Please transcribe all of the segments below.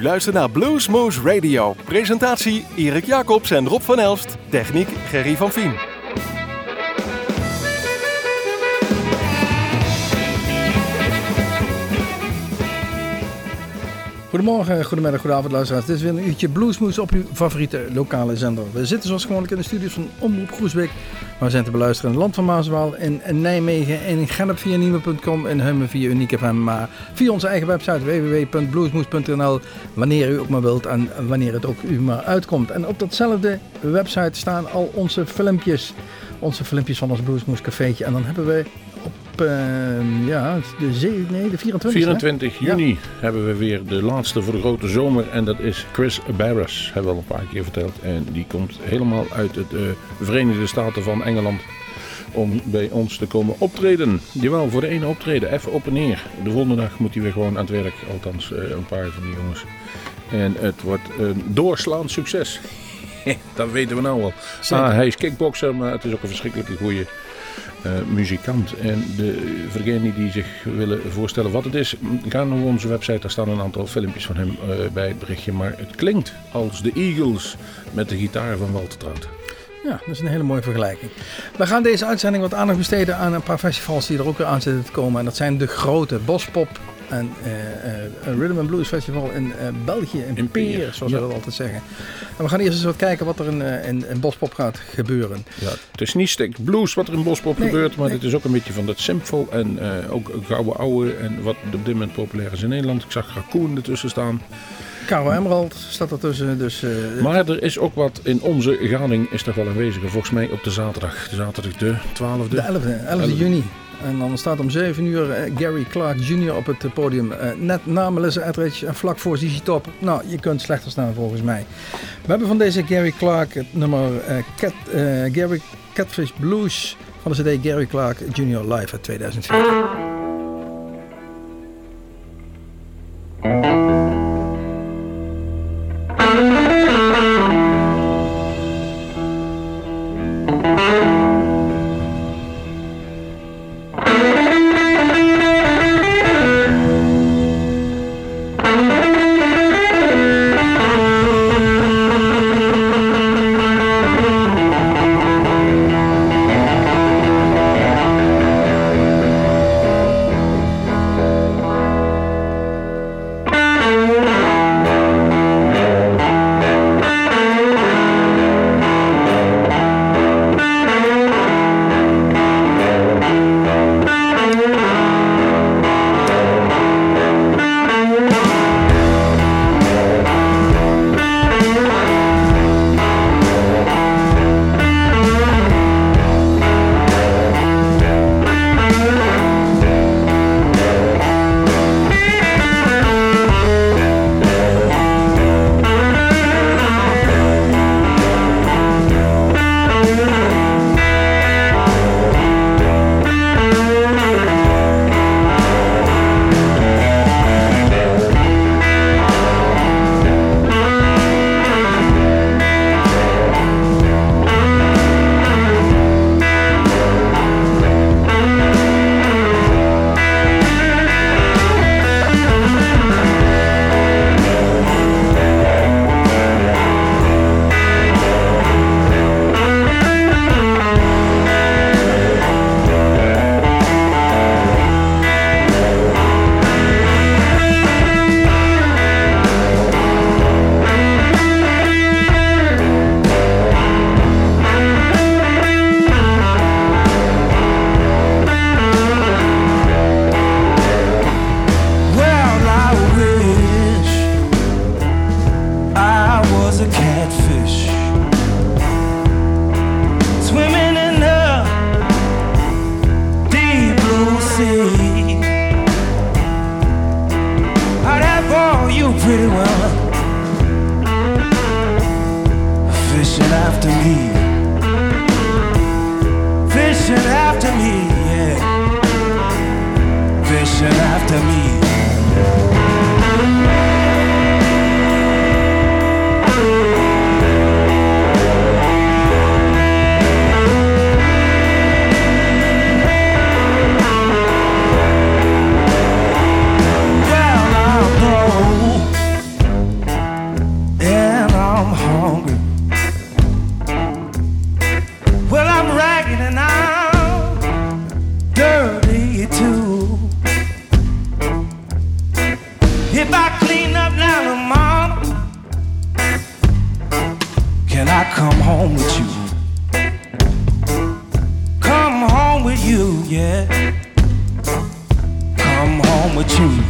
U luistert naar Bluesmoose Radio. Presentatie Erik Jacobs en Rob van Elst. Techniek Gerry van Vien. Goedemorgen, goedemiddag, goedenavond luisteraars. Dit is weer een uurtje Bluesmoes op uw favoriete lokale zender. We zitten zoals gewoonlijk in de studios van Omroep Groesbeek. Maar we zijn te beluisteren in het land van Maaswaal, in Nijmegen, in Gennep via Nieuwe.com, in Hummen via Unieke FM. Maar via onze eigen website www.bluesmoes.nl wanneer u ook maar wilt en wanneer het ook u maar uitkomt. En op datzelfde website staan al onze filmpjes. Onze filmpjes van ons Bluesmoes cafeetje. En dan hebben we op uh, ja, de, zee, nee, de 24 24 juni hebben we weer de laatste voor de grote zomer. En dat is Chris Barras, hebben we al een paar keer verteld. En die komt helemaal uit de uh, Verenigde Staten van Engeland om bij ons te komen optreden. Jawel, voor de ene optreden, even op en neer. De volgende dag moet hij weer gewoon aan het werk, althans uh, een paar van die jongens. En het wordt een doorslaand succes. dat weten we nou al. Ah, hij is kickboxer, maar het is ook een verschrikkelijke goeie uh, muzikant. En de, voor degenen die zich willen voorstellen wat het is, ga naar onze website. Daar staan een aantal filmpjes van hem uh, bij het berichtje. Maar het klinkt als de Eagles met de gitaar van Walter Trout. Ja, dat is een hele mooie vergelijking. We gaan deze uitzending wat aandacht besteden aan een paar festivals die er ook weer aan zitten te komen. En dat zijn de grote Bospop en uh, Rhythm and Blues Festival in België, in, in Peer, Peer, zoals ja. we dat altijd zeggen. En we gaan eerst eens wat kijken wat er in, in, in Bospop gaat gebeuren. Ja, het is niet stek blues wat er in Bospop nee, gebeurt, maar nee. het is ook een beetje van dat simpel en ook gouden ouwe en wat op dit moment populair is in Nederland. Ik zag Raccoon ertussen staan. Caro Emerald staat er tussen. Dus, uh, maar er is ook wat in onze gading is toch wel aanwezig. Volgens mij op de zaterdag. De zaterdag de 12e. De 11e, 11 11 juni. En dan staat om 7 uur uh, Gary Clark Jr. op het podium. Uh, net na Melissa Etheridge en vlak voor ZZ Top. Nou, je kunt slechter staan volgens mij. We hebben van deze Gary Clark het nummer Cat, Gary Catfish Blues van de CD Gary Clark Jr. Live uit 2014. I come home with you. Come home with you, yeah. Come home with you.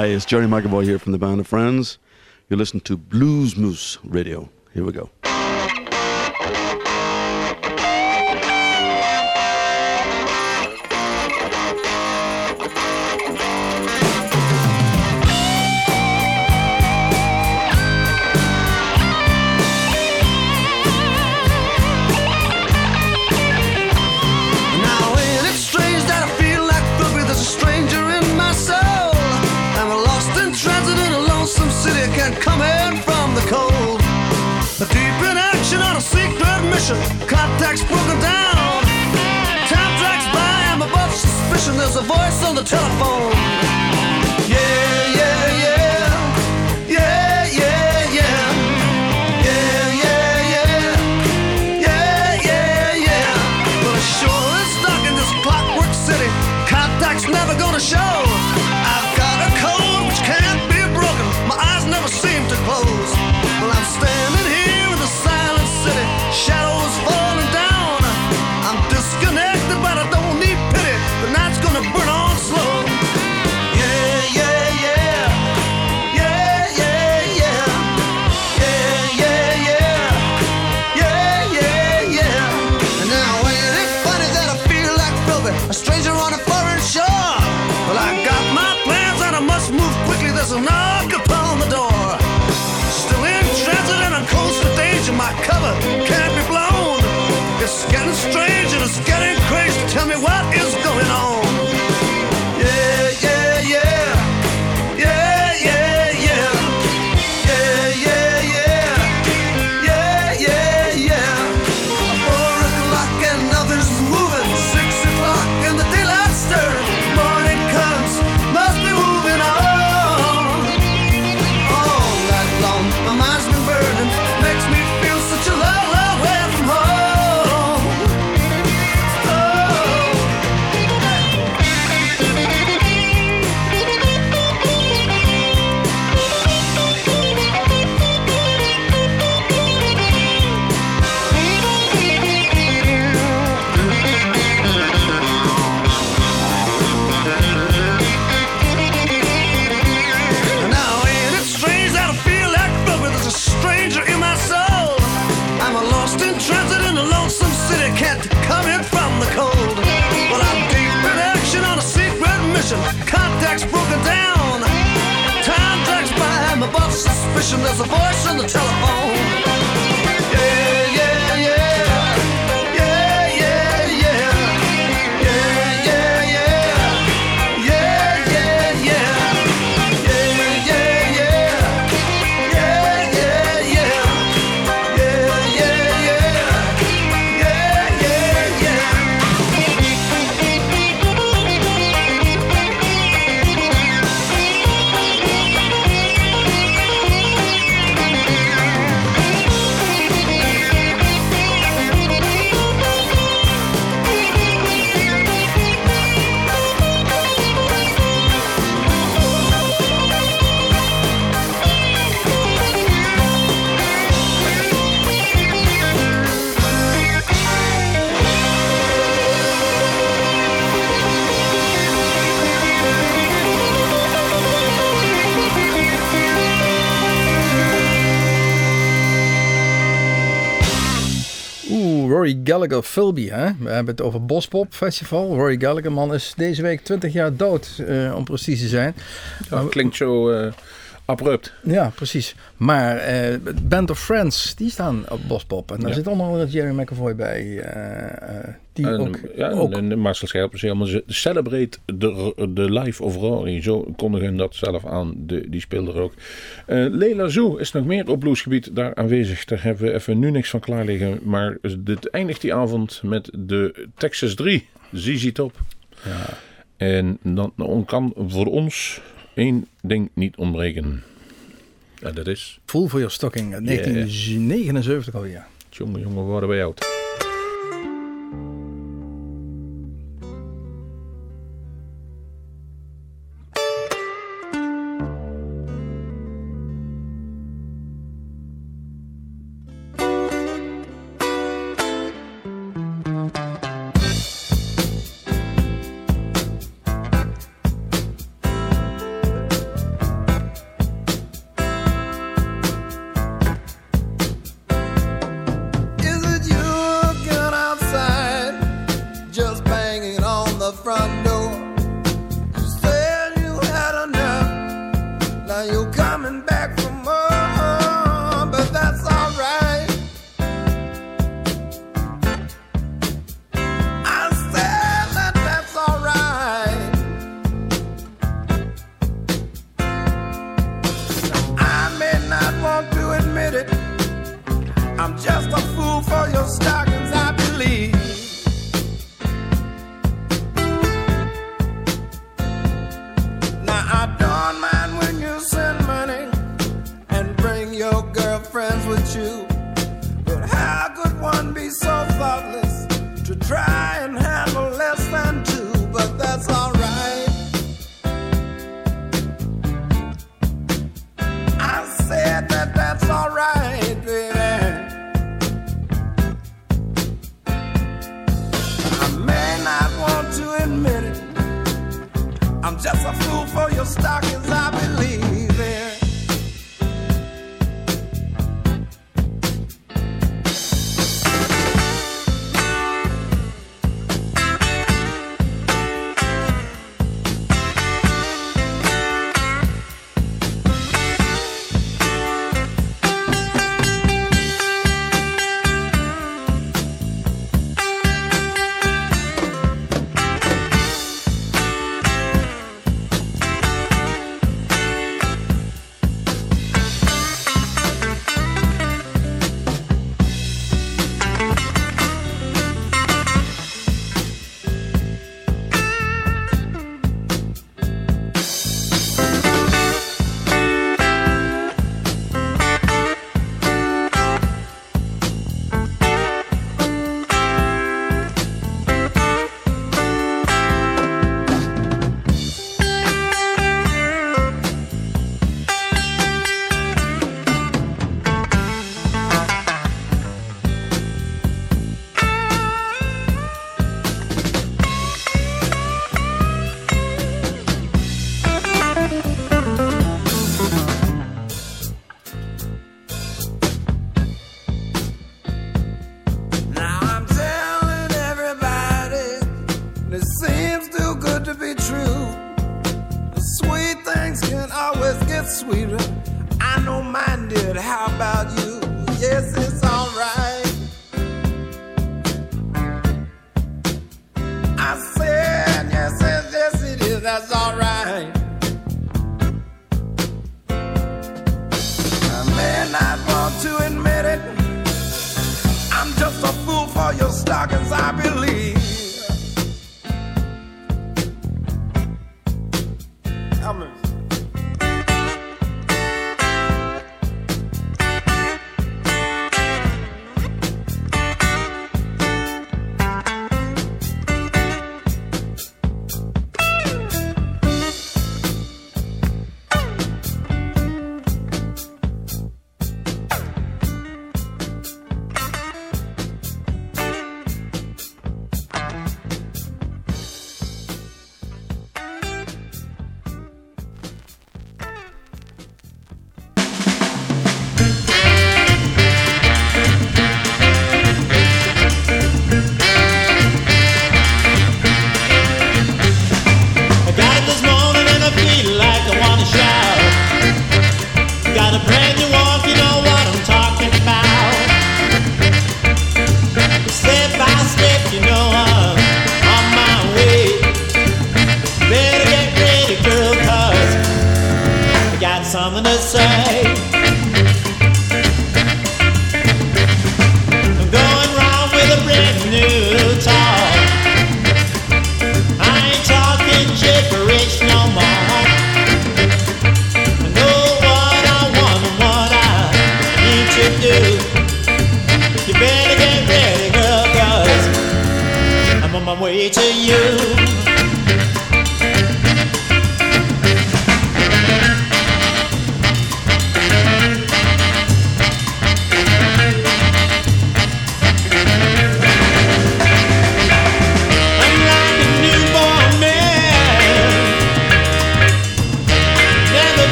Hi, it's Jerry McAvoy here from the Band of Friends. You listen to Blues Moose Radio. Here we go. was a voice on the telephone. Rory Gallagher Philby. Hè? We hebben het over Bospop Festival. Rory Gallagher, man, is deze week 20 jaar dood, eh, om precies te zijn. Dat klinkt zo... Eh, abrupt. Ja, precies. Maar eh, Band of Friends, die staan op Bospop. En daar zit onder andere Jerry McAvoy bij. Uh, die ook, ja, ook... En, en Marcel Scherpers helemaal. Celebrate de, de Life of Rory. Zo kondigen hun dat zelf aan. De, die speelde er ook. Leila Zoo is nog meer op bluesgebied daar aanwezig. Daar hebben we even nu niks van klaar liggen. Maar dit eindigt die avond met de Texas 3. ZZ Top. Ja. En dan nou kan voor ons Eén ding niet ontbreken. En dat is... Voel voor je stocking, 1979 alweer. Jongen, jongen, worden wij oud. For your stockings, I believe I believe.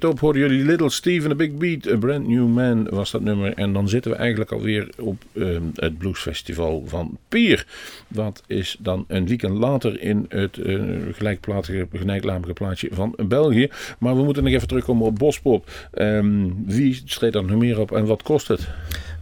Top hoorden jullie Little Steve the Big Beat, A Brand New Man was dat nummer. En dan zitten we eigenlijk alweer op ehm, het Bluesfestival van Pier. Dat is dan een weekend later in het gelijkplatige, gelijknamige plaatje van België. Maar we moeten nog even terugkomen op Bospop. Ehm, wie treedt er nog meer op en wat kost het?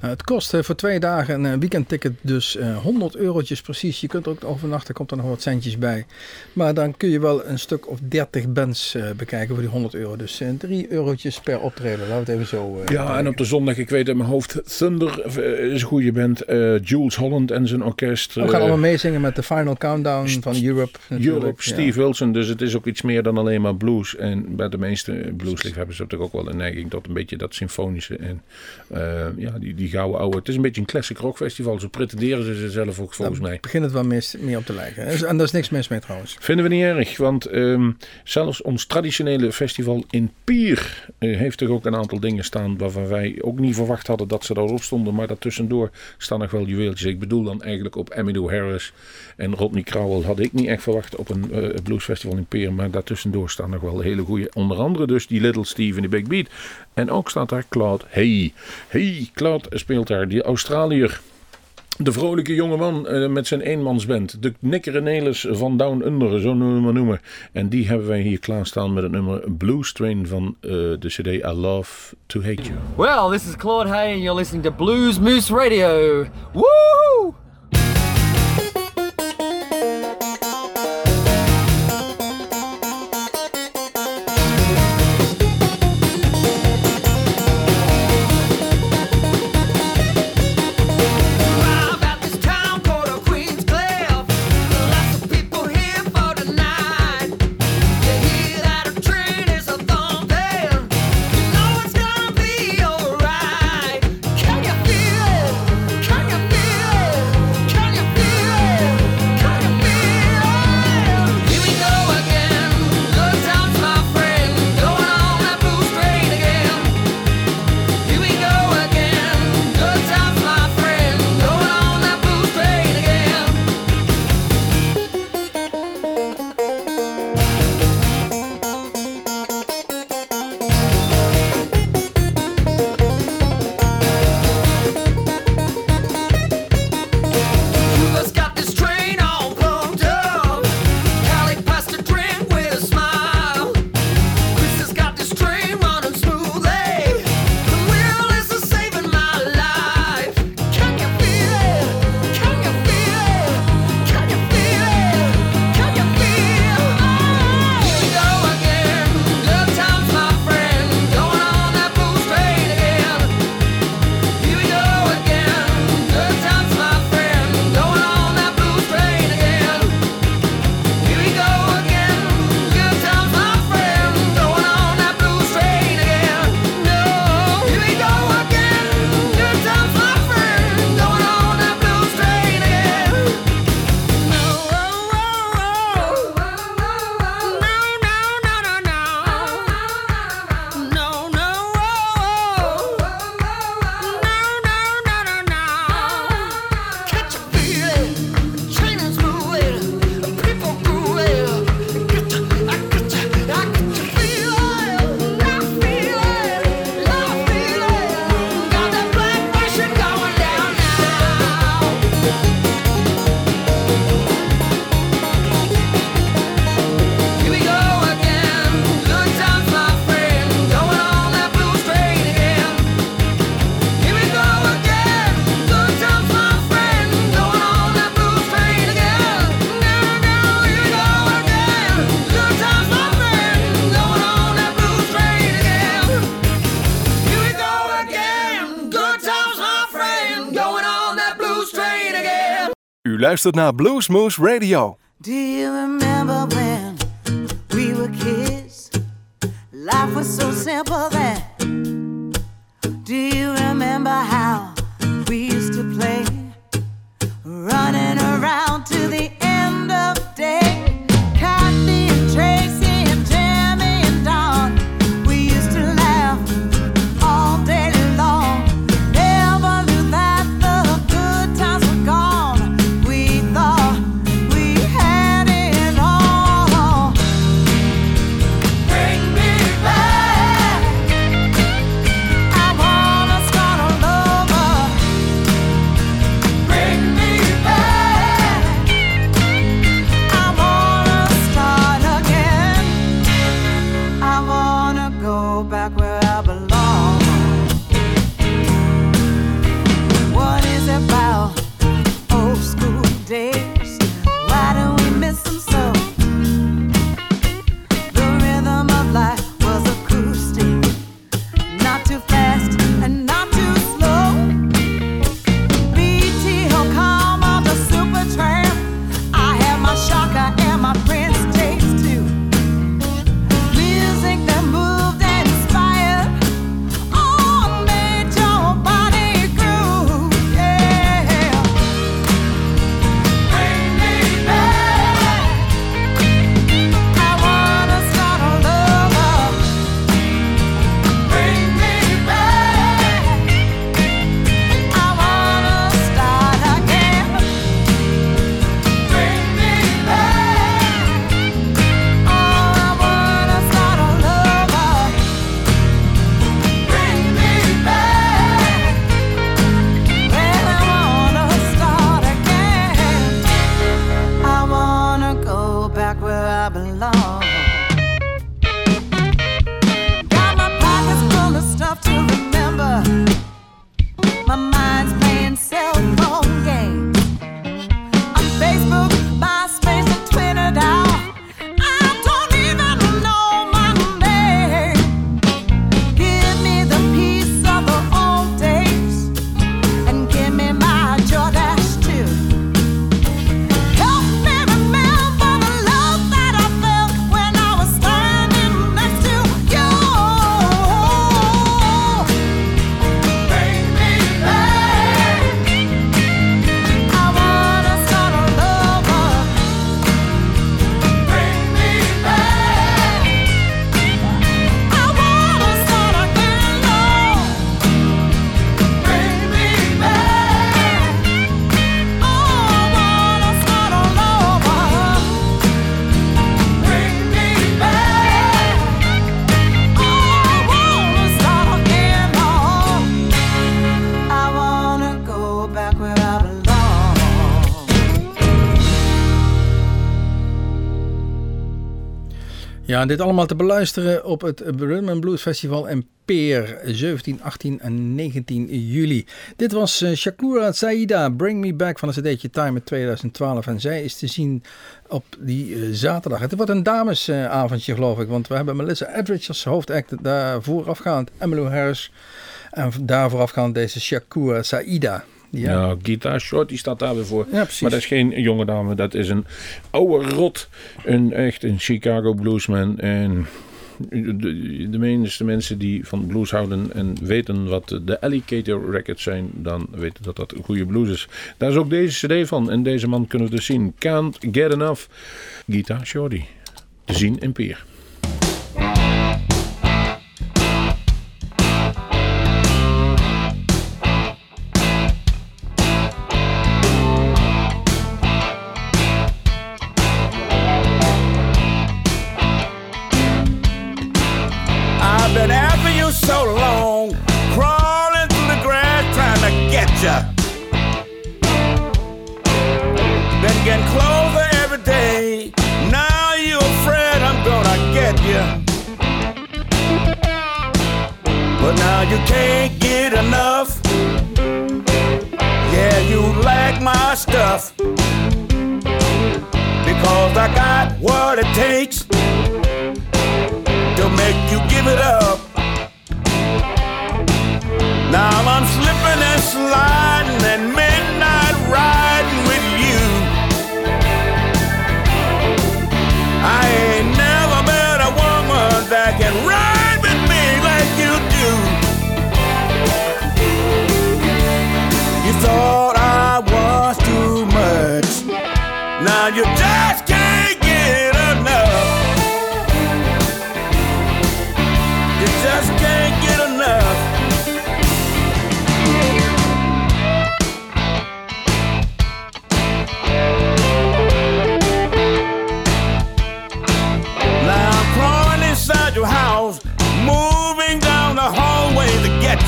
Nou, het kost eh, voor twee dagen een eh, weekendticket dus eh, 100 eurotjes precies. Je kunt er ook overnachten, komt er nog wat centjes bij. Maar dan kun je wel een stuk of 30 bands eh, bekijken voor die 100 euro. Dus eh 3 eurotjes per optreden. Laten we het even zo eh, Ja, en op de zondag, ik weet uit mijn hoofd, Thunder eh, is een goede band. Eh, Jules Holland en zijn orkest. We gaan eh, allemaal meezingen met de Final Countdown van Europe. natuurlijk. Europe, Ja. Steve Wilson. Dus het is ook iets meer dan alleen maar blues. En bij de meeste bluesliefhebbers heb ik ook wel een neiging tot een beetje dat symfonische. En eh, ja, die, die gouden oude. Het is een beetje een classic rock festival. Zo pretenderen ze ze zelf ook volgens mij. Begint het wel mis, meer op te lijken. En daar is niks mis mee trouwens. Vinden we niet erg, want ehm, zelfs ons traditionele festival in Pier eh, heeft er ook een aantal dingen staan waarvan wij ook niet verwacht hadden dat ze daarop stonden. Maar daartussendoor staan nog wel juweeltjes. Ik bedoel dan eigenlijk op Emmylou Harris en Rodney Crowell had ik niet echt verwacht op een eh, bluesfestival in Pier. Maar daartussendoor staan nog wel hele goede. Onder andere dus die Little Steve en die Big Beat. En ook staat daar Claude Hey. Hey, Claude speelt daar, die Australiër. De vrolijke jongeman eh, met zijn eenmansband. De Nicker Nelis van Down Under, zo noemen we maar noemen. En die hebben wij hier klaarstaan met het nummer Blues Train van eh, de CD I Love to Hate You. Well, this is Claude Hay, and you're listening to Blues Moose Radio. Woo! Luistert naar Bluesmoose Radio. Do you remember when we were kids? Life was so simple then. Dit allemaal te beluisteren op het Rhythm Blues Festival in Peer, 17, 18 en 19 juli. Dit was eh, Shakura Saida, Bring Me Back van een cd'tje Time in 2012. En zij is te zien op die eh, zaterdag. Het wordt een damesavondje geloof ik, want we hebben Melissa Edridge als hoofdact. Daar voorafgaand Emmylou Harris en daar voorafgaand deze Shakura Saida. Ja, Ja, Gita Short die staat daar weer voor. Ja, precies. Maar dat is geen jonge dame, dat is een oude rot. Een echt een Chicago bluesman. En de, de meeste mensen die van blues houden en weten wat de Alligator Records zijn, dan weten dat dat een goede blues is. Daar is ook deze cd van. En deze man kunnen we dus zien. Can't Get Enough. Gita Shorty. Te zien in Peer. Can't get enough. Yeah, you like my stuff. Because I got what it takes to make you give it up. Now I'm slipping and sliding and midnight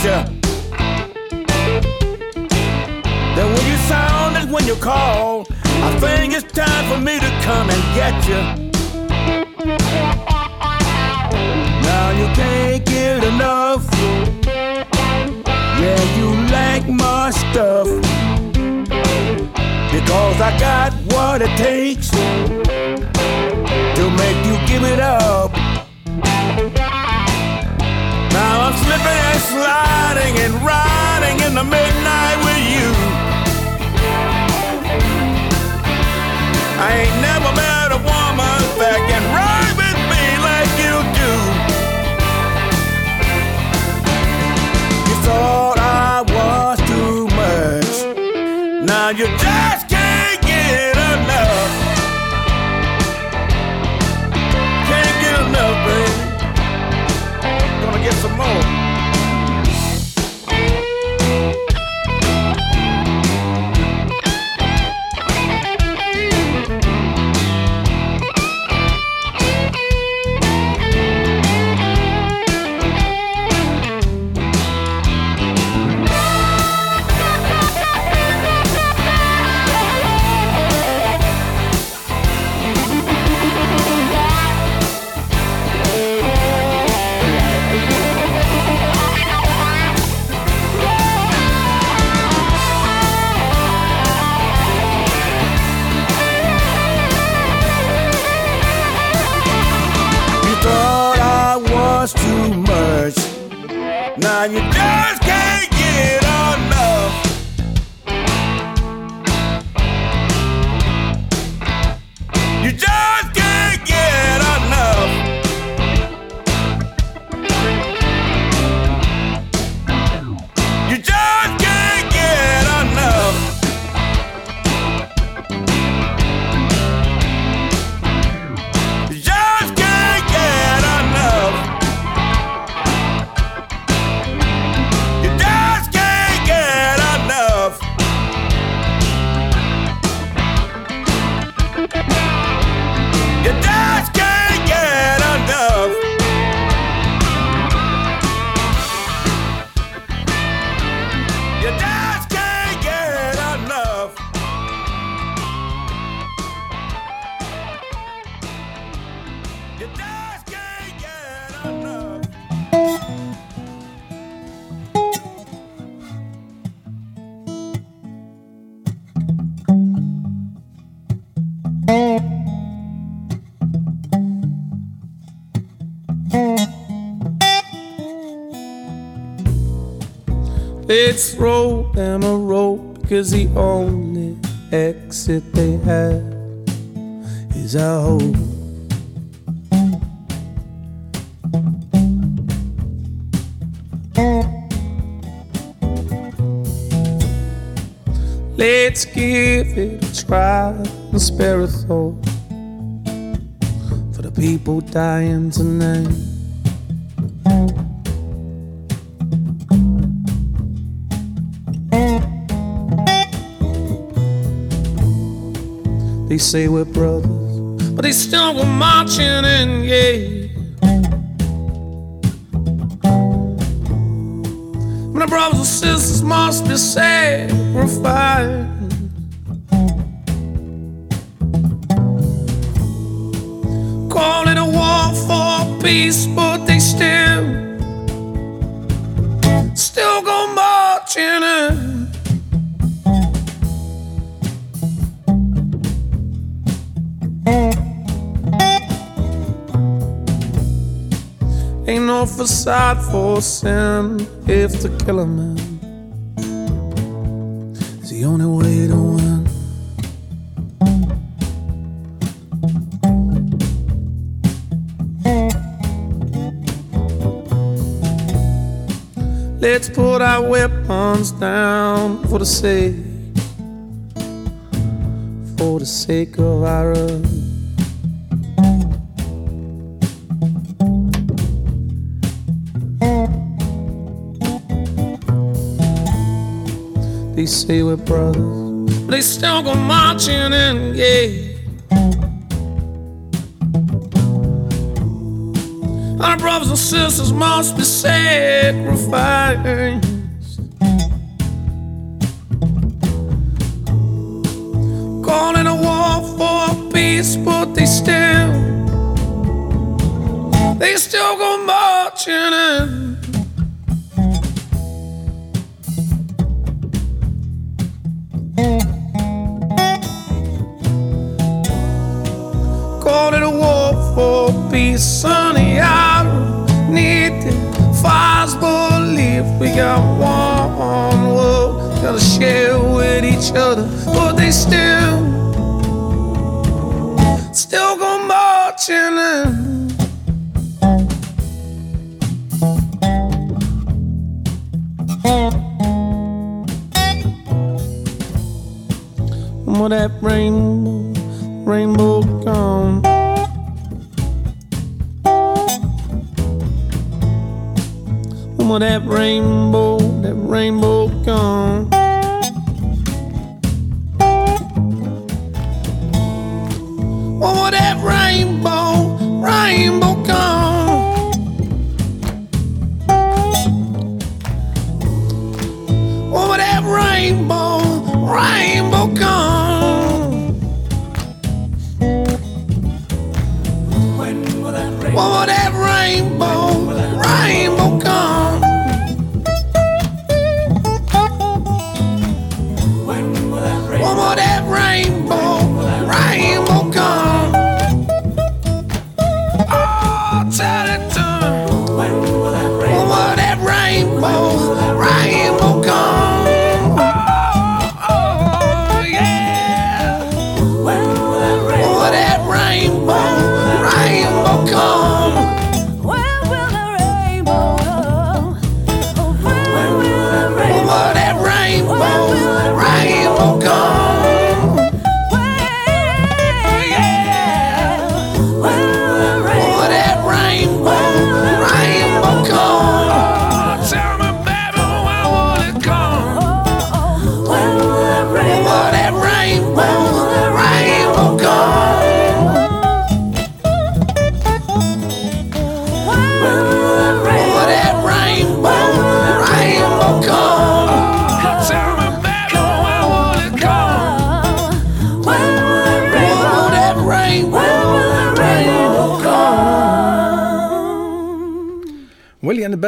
you. Then when you sound is when you call, I think it's time for me to come and get you. Now you can't get enough. Yeah, you like my stuff. Because I got what it takes to make you give it up. Slipping and sliding and riding in the midnight with you. I ain't never met a woman that can ride with me like you do. You thought I was too much. Now you Let's throw them a rope, cause the only exit they have is our hope. Let's give it a try and spare a thought for the people dying tonight. Say we're brothers, but they still go marching in, yeah. My brothers and sisters must be sacrificed. Calling a war for peace, No for sin if to kill a man is the only way to win. Let's put our weapons down for the sake, for the sake of our say we're brothers, they still go marching in, yeah. Our brothers and sisters must be sacrificed. Calling a war for peace, but they still, they still go got one world, gotta share with each other, but they still, still go marching in. When that rainbow, that rainbow, that rainbow gone. Oh, that rainbow, rainbow gone. Oh, that rainbow, rainbow gone. When will that rain? Oh, that rainbow, rainbow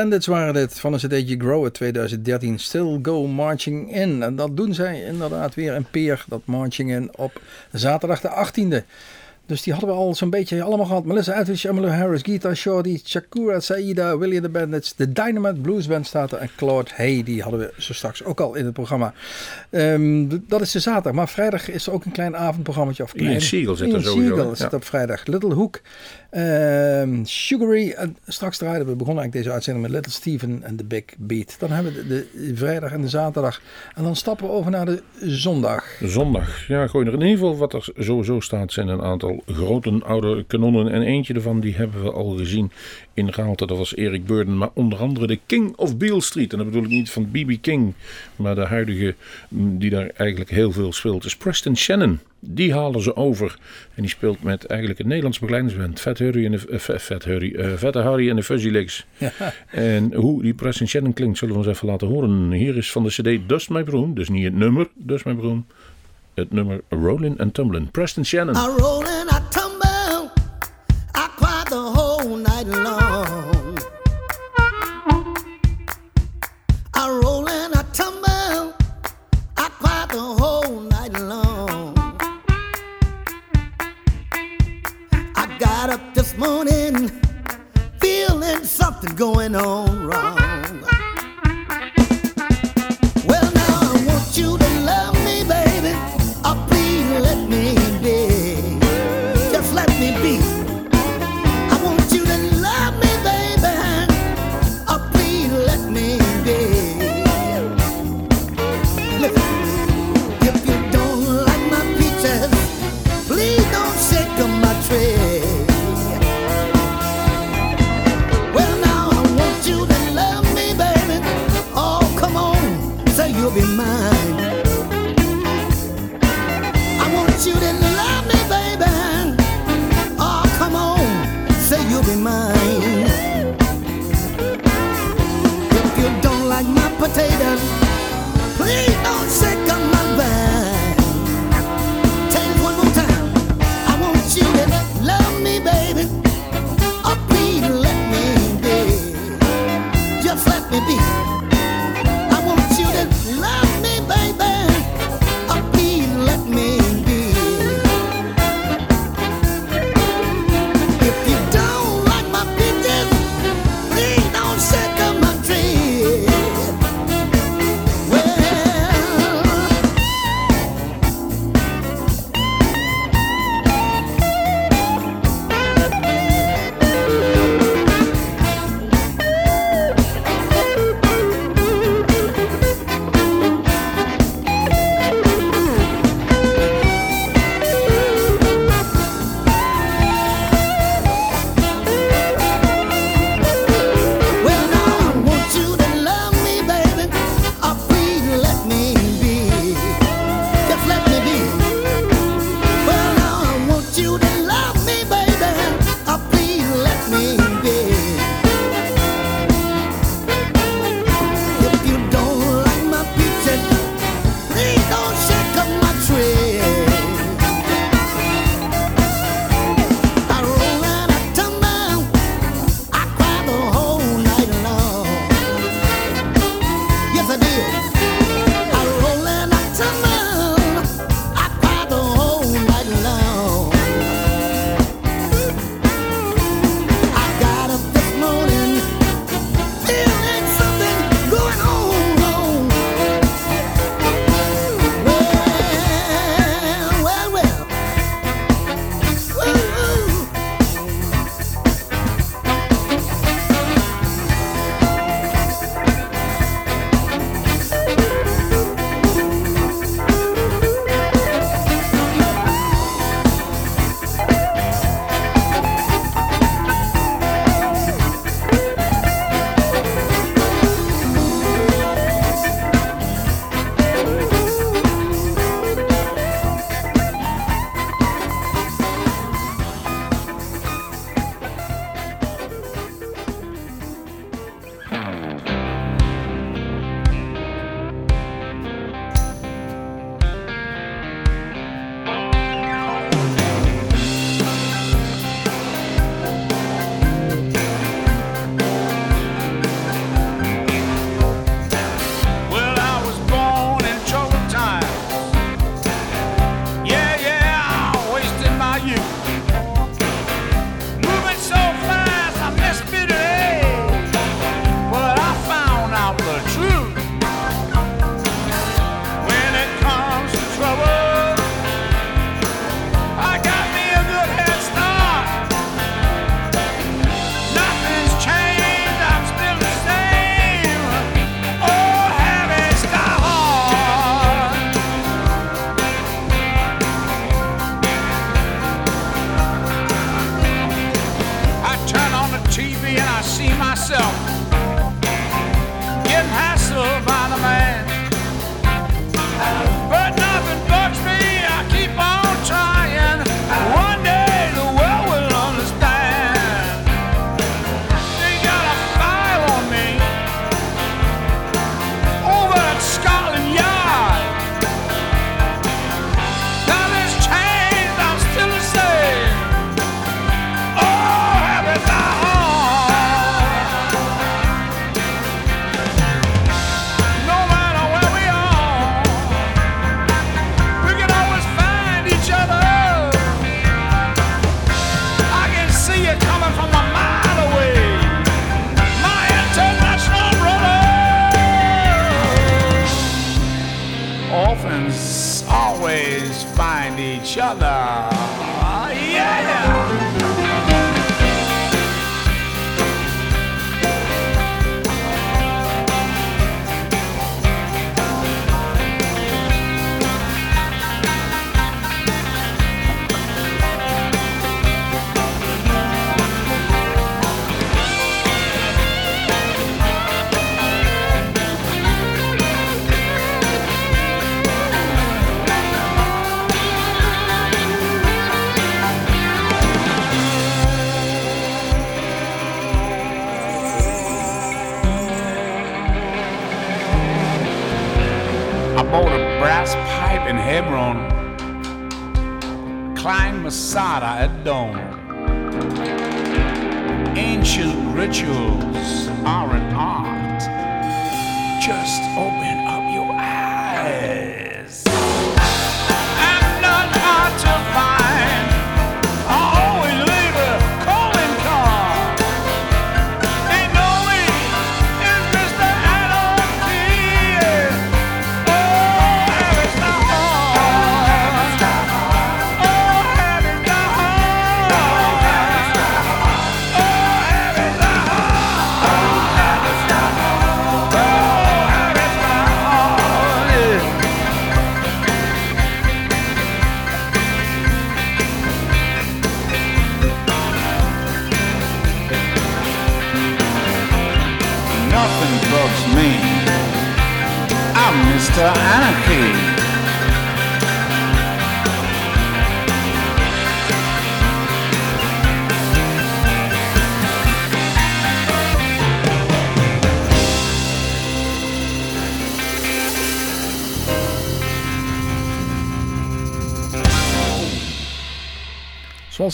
Bandits waren dit van een cd'tje Grow uit 2013. Still Go Marching In. En dat doen zij inderdaad weer een peer, dat Marching In, op zaterdag de 18e. Dus die hadden we al zo'n beetje allemaal gehad. Melissa Etheridge, Emmylou Harris, Gita Shorty, Shakura, Saida, Willie the Bandits, de Dynamite Blues Band staat er en Claude Hay, die hadden we zo straks ook al in het programma. Ehm, dat is de zaterdag, maar vrijdag is er ook een klein avondprogrammaatje. Of Ian klein. Siegel zit er Ian sowieso, Siegel ja. zit op vrijdag. Little Hook, ehm, Sugary en straks draaiden we begonnen eigenlijk deze uitzending met Little Steven en The Big Beat. Dan hebben we de, vrijdag en de zaterdag en dan stappen we over naar de zondag. Zondag. Ja, gooi er in ieder geval wat er sowieso staat zijn een aantal grote oude kanonnen. En eentje ervan die hebben we al gezien in Raalte. Dat was Eric Burden. Maar onder andere de King of Beale Street. En dat bedoel ik niet van B.B. King. Maar de huidige mm, die daar eigenlijk heel veel speelt is Preston Shannon. Die halen ze over. En die speelt met eigenlijk een Nederlands begeleidingsband. Fat Harry en de, Harry, eh, Vette Harry en de Fuzzy Legs. Ja. En hoe die Preston Shannon klinkt zullen we ons even laten horen. Hier is van de cd Dust My Broom. Dus niet het nummer Dust My Broom. Het nummer Rollin' and Tumblin'. Preston Shannon. I I going on wrong.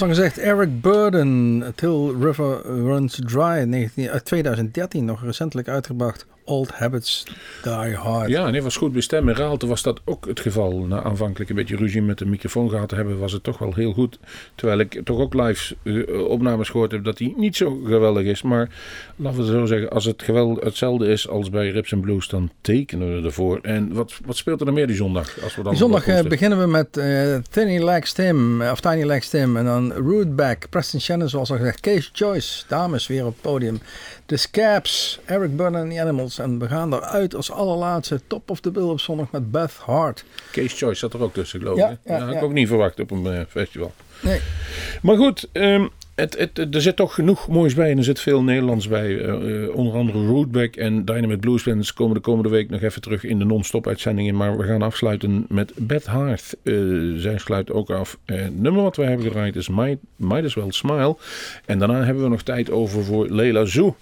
Al gezegd, Eric Burden, Till River Runs Dry, 19, uit 2013, nog recentelijk uitgebracht. Old Habits Die Hard. Ja, en hij was goed bij stem. In Raalte was dat ook het geval. Na aanvankelijk een beetje ruzie met de microfoon gehad te hebben, was het toch wel heel goed. Terwijl ik toch ook live eh, opnames gehoord heb dat hij niet zo geweldig is. Maar laten we zo zeggen, als het geweld hetzelfde is als bij Rips and Blues, dan tekenen we ervoor. En wat, wat speelt er nog meer die zondag? Als we dan Die zondag eh, beginnen we met eh Tiny Legs Tim, of Tiny Legs Tim, en dan Rude Back, Preston Shannon, zoals al gezegd, Case Joyce, dames weer op het podium. The Scabs, Eric Burden en The Animals. En we gaan eruit als allerlaatste Top of the Bill op zondag met Beth Hart. Case Choice zat er ook tussen, geloof ik. ja, Ja, had ik ook niet verwacht op een eh, festival. Nee. Maar goed, ehm, er zit toch genoeg moois bij. En er zit veel Nederlands bij. Eh, eh, onder andere Rootback en Dynamite Blues Bands komen de komende week nog even terug in de non-stop uitzendingen. Maar we gaan afsluiten met Beth Hart. Eh, zij sluit ook af. Eh, het nummer wat we hebben gedraaid is Might, Might As Well Smile. En daarna hebben we nog tijd over voor Leila Zoo.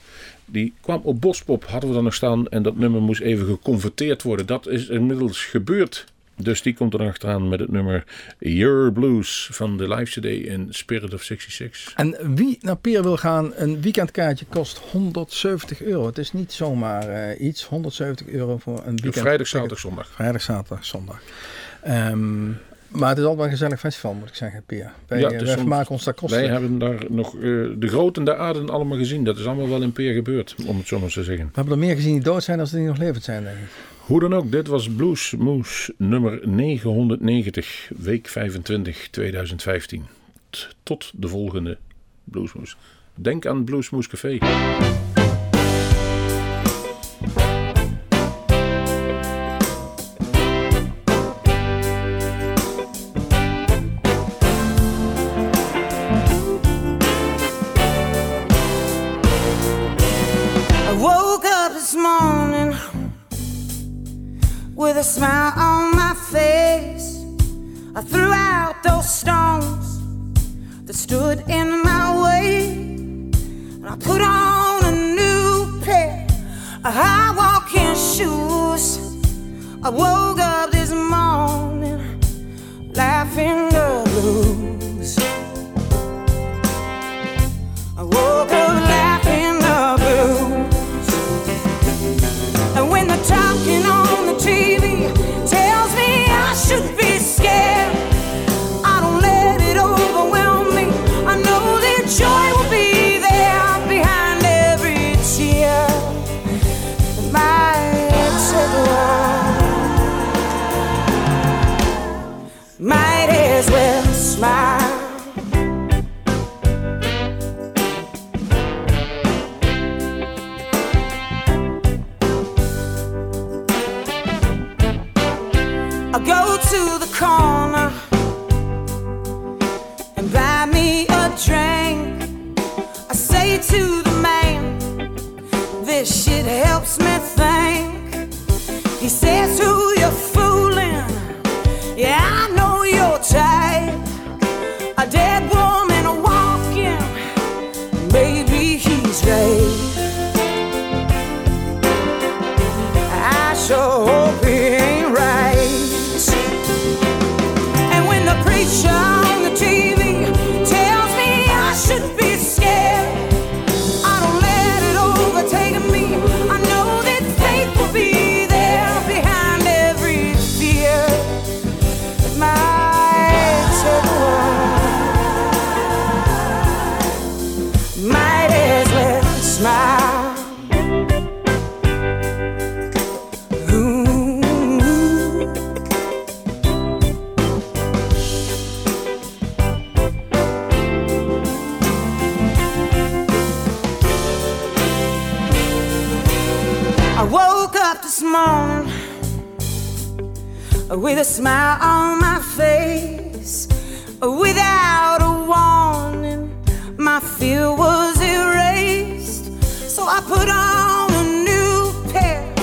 Die kwam op Bospop, hadden we dan nog staan. En dat nummer moest even geconverteerd worden. Dat is inmiddels gebeurd. Dus die komt er dan achteraan met het nummer Your Blues van de live CD in Spirit of 66. En wie naar Peer wil gaan, een weekendkaartje kost 170 euro. Het is niet zomaar eh, iets, 170 euro voor een weekend. Vrijdag, zaterdag, zondag. Vrijdag, zaterdag, zondag. Ehm, maar het is altijd wel een gezellig festival, moet ik zeggen, Peer. Wij, Ja, eh, wij soms- maken ons daar kosten. Wij hebben daar nog eh, de grote en de aarden allemaal gezien. Dat is allemaal wel in Peer gebeurd, om het zo maar te zeggen. We hebben er meer gezien die dood zijn dan die nog levend zijn, denk ik. Hoe dan ook, dit was Blues Moose nummer 990, week 25 2015. T- Tot de volgende Blues Moose. Denk aan Blues Moose Café. Smile on my face. I threw out those stones that stood in my way. And I put on a new pair of high walking shoes. I woke up this morning laughing to the corner and buy me a drink. I say to the man, this shit helps me think. He says, Who you fooling? Yeah. with a smile on my face. Without a warning, my fear was erased. So I put on a new pair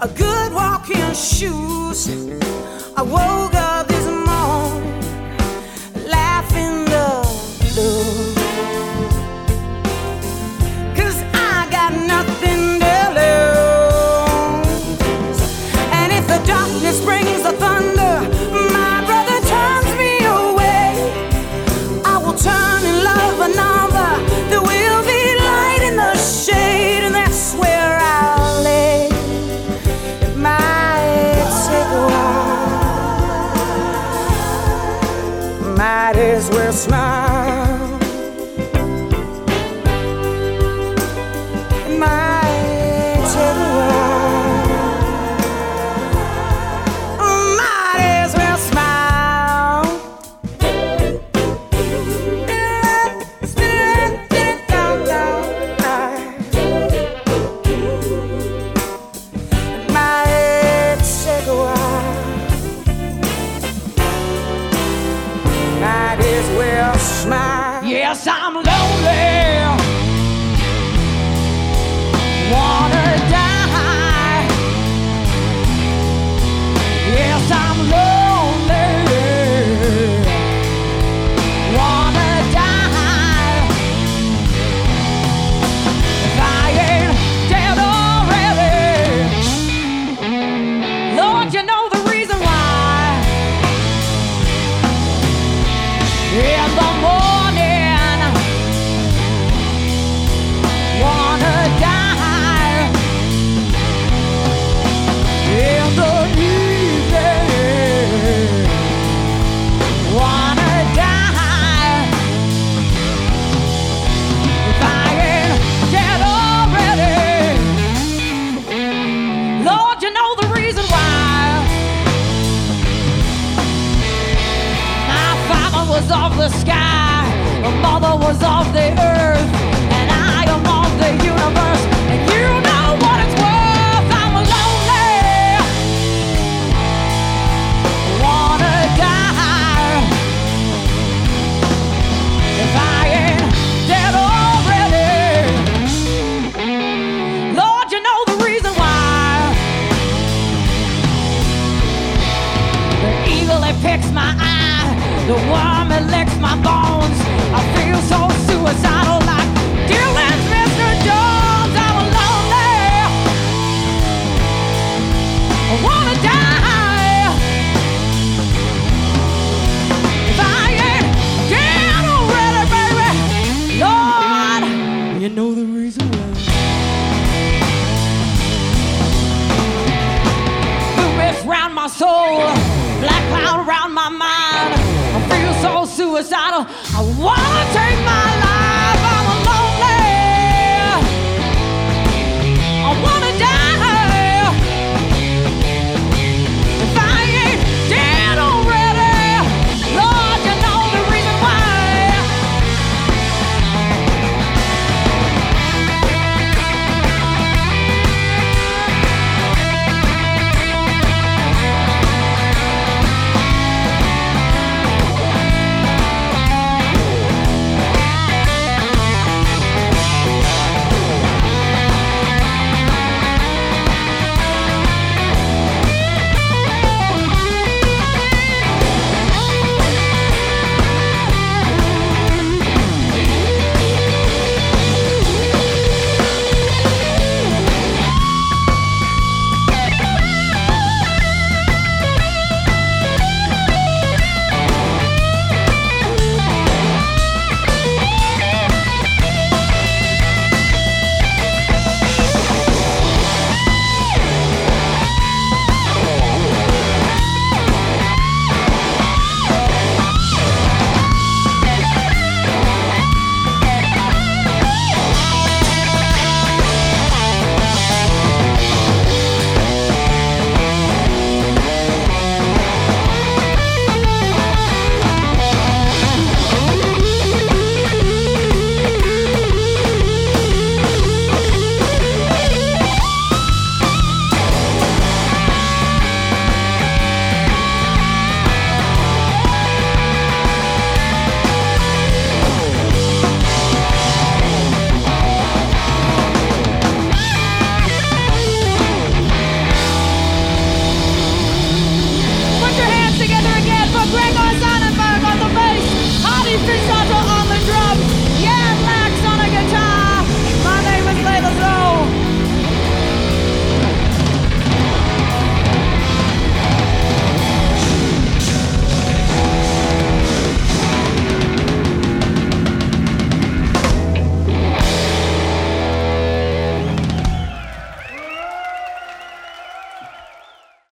a good walking shoes. I woke